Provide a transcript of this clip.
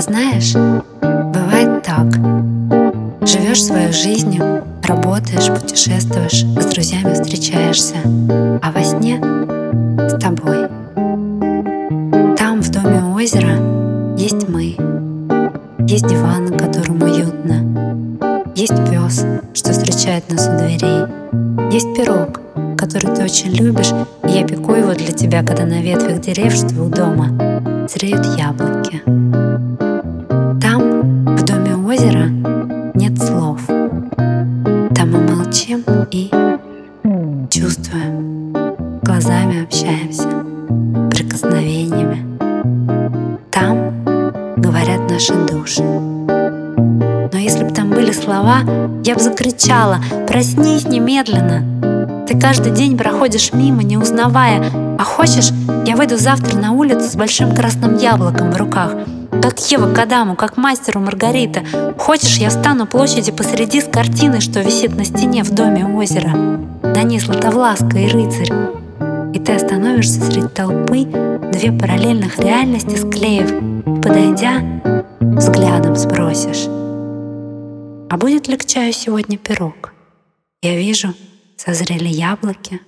А знаешь, бывает так. Живешь своей жизнью, работаешь, путешествуешь, с друзьями встречаешься, а во сне с тобой. Там, в доме у озера, есть мы, есть диван, на котором уютно, есть пес, что встречает нас у дверей, есть пирог, который ты очень любишь, и я пеку его для тебя, когда на ветвях деревьев, что у дома, зреют яблоки. Там, в доме озера, нет слов. Там мы молчим и чувствуем, глазами общаемся, прикосновениями. Там говорят наши души. Но если бы там были слова, я бы закричала «Проснись немедленно!» Ты каждый день проходишь мимо, не узнавая. А хочешь, я выйду завтра на улицу с большим красным яблоком в руках. Как Ева Кадаму, как мастеру Маргарита. Хочешь, я встану площади посреди с картиной, что висит на стене в доме у озера. На ней Златовласка и рыцарь. И ты остановишься среди толпы, две параллельных реальности склеив, подойдя, взглядом сбросишь. А будет ли к сегодня пирог? Я вижу, Созрели яблоки,